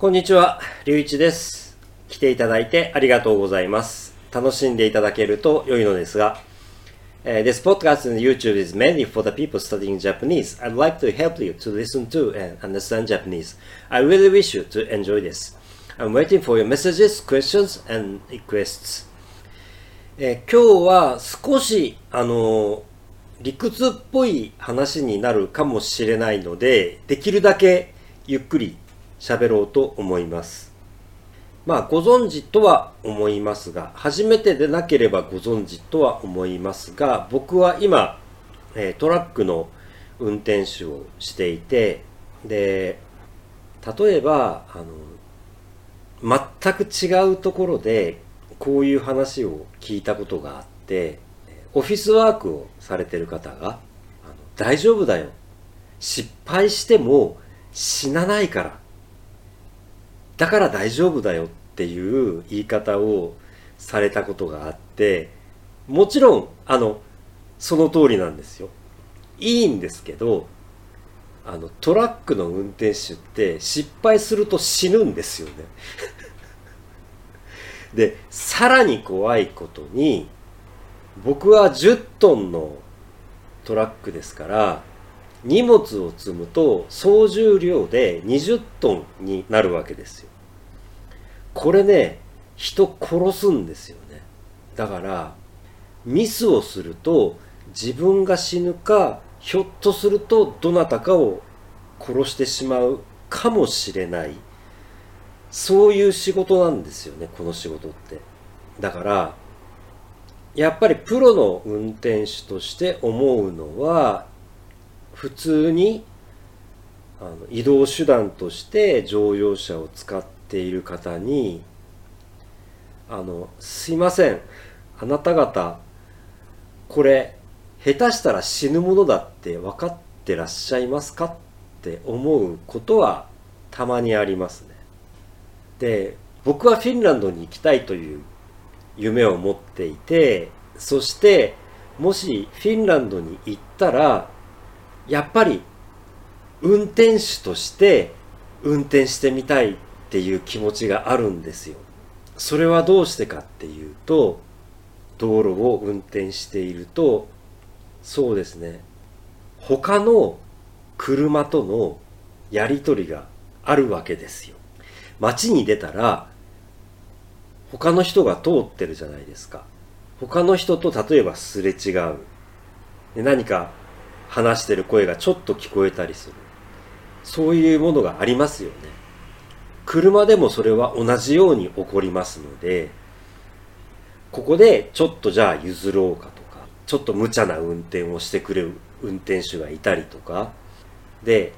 こんにちは、りゅういちです。来ていただいてありがとうございます。楽しんでいただけると良いのですが、uh, This podcast on YouTube is mainly for the people studying Japanese. I'd like to help you to listen to and understand Japanese. I really wish you to enjoy this. I'm waiting for your messages, questions, and requests. えー今日は少し、あの理屈っぽい話になるかもしれないので、できるだけゆっくり喋ろうと思います。まあ、ご存知とは思いますが、初めてでなければご存知とは思いますが、僕は今、えトラックの運転手をしていて、で、例えば、あの、全く違うところでこういう話を聞いたことがあってオフィスワークをされてる方が大丈夫だよ失敗しても死なないからだから大丈夫だよっていう言い方をされたことがあってもちろんあのその通りなんですよ。いいんですけどあのトラックの運転手って失敗すると死ぬんですよね。でさらに怖いことに僕は10トンのトラックですから荷物を積むと総重量で20トンになるわけですよ。これね人殺すんですよね。だからミスをすると自分が死ぬかひょっとするとどなたかを殺してしまうかもしれない。そういう仕事なんですよねこの仕事って。だからやっぱりプロの運転手として思うのは普通にあの移動手段として乗用車を使っている方にあのすいません。あなた方これ下手したら死ぬものだって分かってらっしゃいますかって思うことはたまにありますね。で僕はフィンランドに行きたいという夢を持っていてそしてもしフィンランドに行ったらやっぱり運転手として運転してみたいっていう気持ちがあるんですよ。それはどうしてかっていうと道路を運転しているとそうですね。他の車とのやり取りがあるわけですよ。街に出たら他の人が通ってるじゃないですか。他の人と例えばすれ違う。で何か話してる声がちょっと聞こえたりする。そういうものがありますよね。車でもそれは同じように起こりますのでここでちょっとじゃあ譲ろうかとかちょっと無茶な運転をしてくれる運転手がいたりとか。で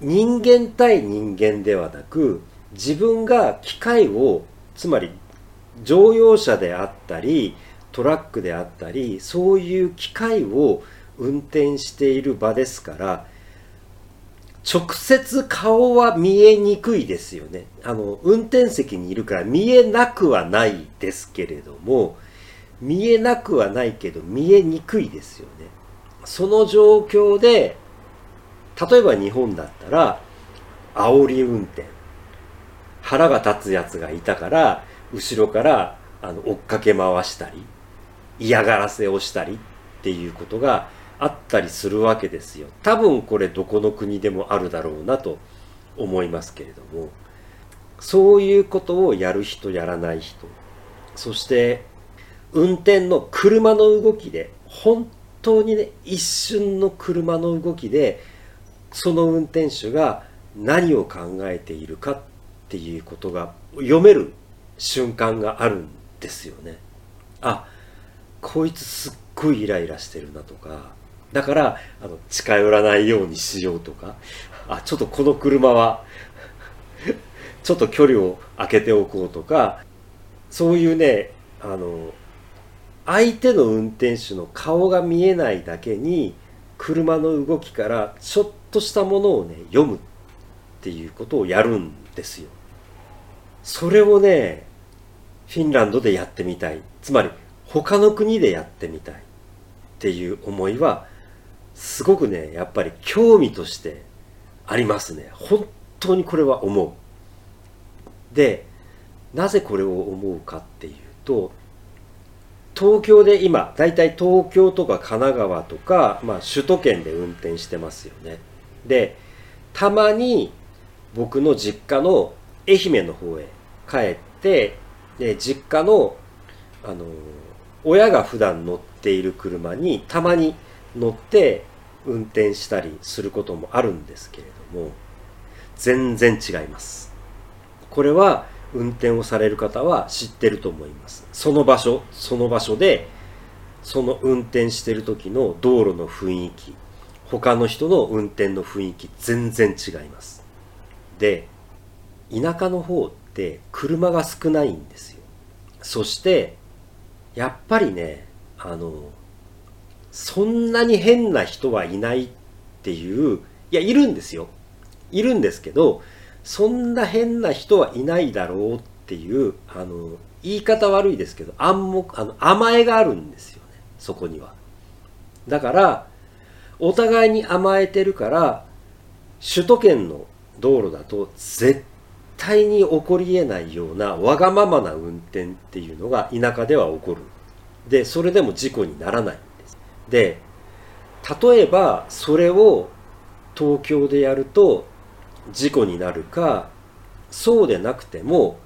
人間対人間ではなく自分が機械をつまり乗用車であったりトラックであったりそういう機械を運転している場ですから直接顔は見えにくいですよね。あの運転席にいるから見えなくはないですけれども見えなくはないけど見えにくいですよね。その状況で例えば日本だったら煽り運転。腹が立つやつがいたから後ろからあの追っかけ回したり嫌がらせをしたりっていうことがあったりするわけですよ。多分これどこの国でもあるだろうなと思いますけれども。そういうことをやる人やらない人。そして運転の車の動きで本当にね一瞬の車の動きでその運転手が何を考えているかっていうことが読める瞬間があるんですよね。あこいつすっごいイライラしてるなとかだからあの近寄らないようにしようとか。あちょっとこの車は ちょっと距離を空けておこうとか。そういうねあの相手の運転手の顔が見えないだけに車の動きからちょっとしたものをね読むっていうことをやるんですよ。それをねフィンランドでやってみたい。つまり他の国でやってみたいっていう思いはすごくねやっぱり興味としてありますね。本当にこれは思う。でなぜこれを思うかっていうと東京で今大体東京とか神奈川とか、まあ、首都圏で運転してますよね。でたまに僕の実家の愛媛の方へ帰ってで実家のあの親が普段乗っている車にたまに乗って運転したりすることもあるんですけれども全然違います。これは運転をされる方は知ってると思います。その場所その場所でその運転してる時の道路の雰囲気他の人の運転の雰囲気全然違います。で田舎の方って車が少ないんですよ。そしてやっぱりねあのそんなに変な人はいないっていういやいるんですよ。いるんですけどそんな変な人はいないだろうっていうあの言い方悪いですけど暗黙あの甘えがあるんですよね。そこには。だからお互いに甘えてるから首都圏の道路だと絶対に起こりえないようなわがままな運転っていうのが田舎では起こる。でそれでも事故にならない。で例えばそれを東京でやると事故になるかそうでなくても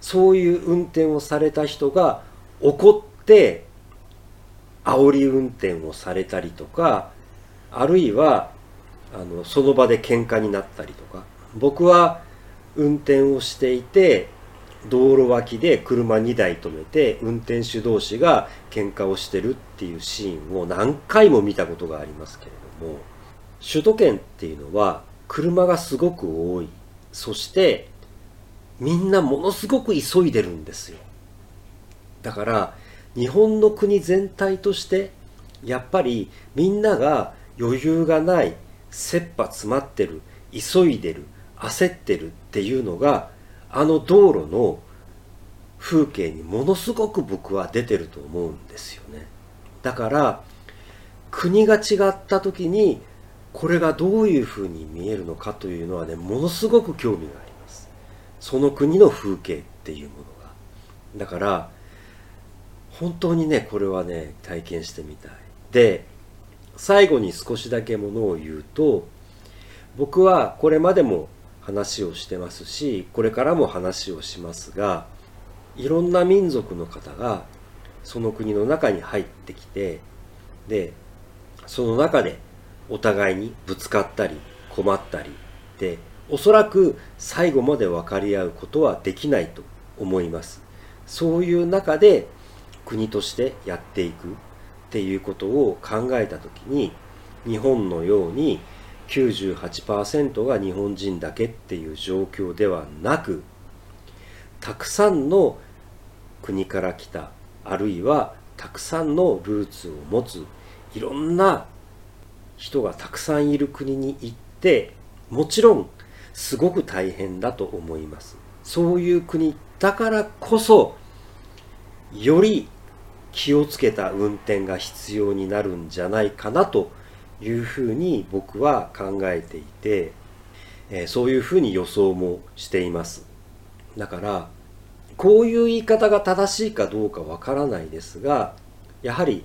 そういう運転をされた人が怒って煽り運転をされたりとかあるいはあのその場で喧嘩になったりとか僕は運転をしていて道路脇で車2台止めて運転手同士が喧嘩をしてるっていうシーンを何回も見たことがありますけれども首都圏っていうのは車がすごく多い。そしてみんなものすごく急いでるんですよ。だから日本の国全体としてやっぱりみんなが余裕がない切羽詰まってる急いでる焦ってるっていうのがあの道路の風景にものすごく僕は出てると思うんですよね。だから国が違った時にこれがどういうふうに見えるのかというのはねものすごく興味があります。その国の風景っていうものが。だから本当にねこれはね体験してみたい。で最後に少しだけものを言うと僕はこれまでも話をしてますしこれからも話をしますがいろんな民族の方がその国の中に入ってきてでその中でお互いにぶつかったり困ったりでおそらく最後まで分かり合うことはできないと思います。そういう中で国としてやっていくっていうことを考えた時に日本のように98%が日本人だけっていう状況ではなくたくさんの国から来たあるいはたくさんのルーツを持ついろんな人がたくさんいる国に行ってもちろんすごく大変だと思います。そういう国だからこそより気をつけた運転が必要になるんじゃないかなというふうに僕は考えていて、えー、そういうふうに予想もしています。だからこういう言い方が正しいかどうかわからないですがやはり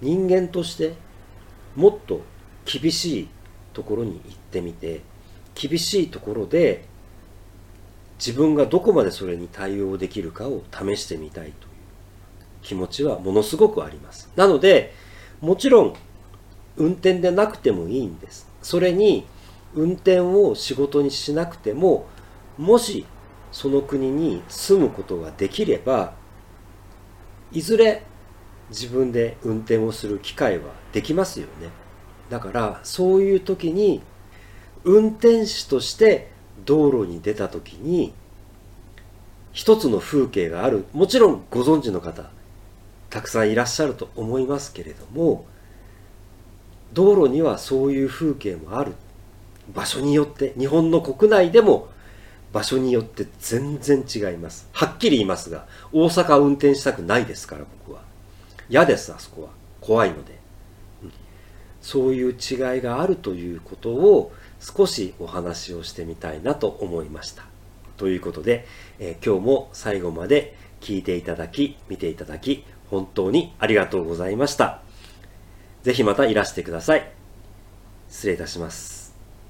人間としてもっと厳しいところに行ってみて厳しいところで自分がどこまでそれに対応できるかを試してみたいという気持ちはものすごくあります。なのでもちろん運転でなくてもいいんです。それに運転を仕事にしなくてももしその国に住むことができればいずれ自分で運転をする機会はできますよね。だからそういう時に運転手として道路に出た時に一つの風景がある。もちろんご存知の方たくさんいらっしゃると思いますけれども道路にはそういう風景もある。場所によって日本の国内でも場所によって全然違います。はっきり言いますが大阪運転したくないですから僕は。嫌ですあそこは。怖いので、うん、そういう違いがあるということを少しお話をしてみたいなと思いました。ということで、えー、今日も最後まで聞いていただき見ていただき本当にありがとうございました。ぜひまたいらしてください。失礼いたします。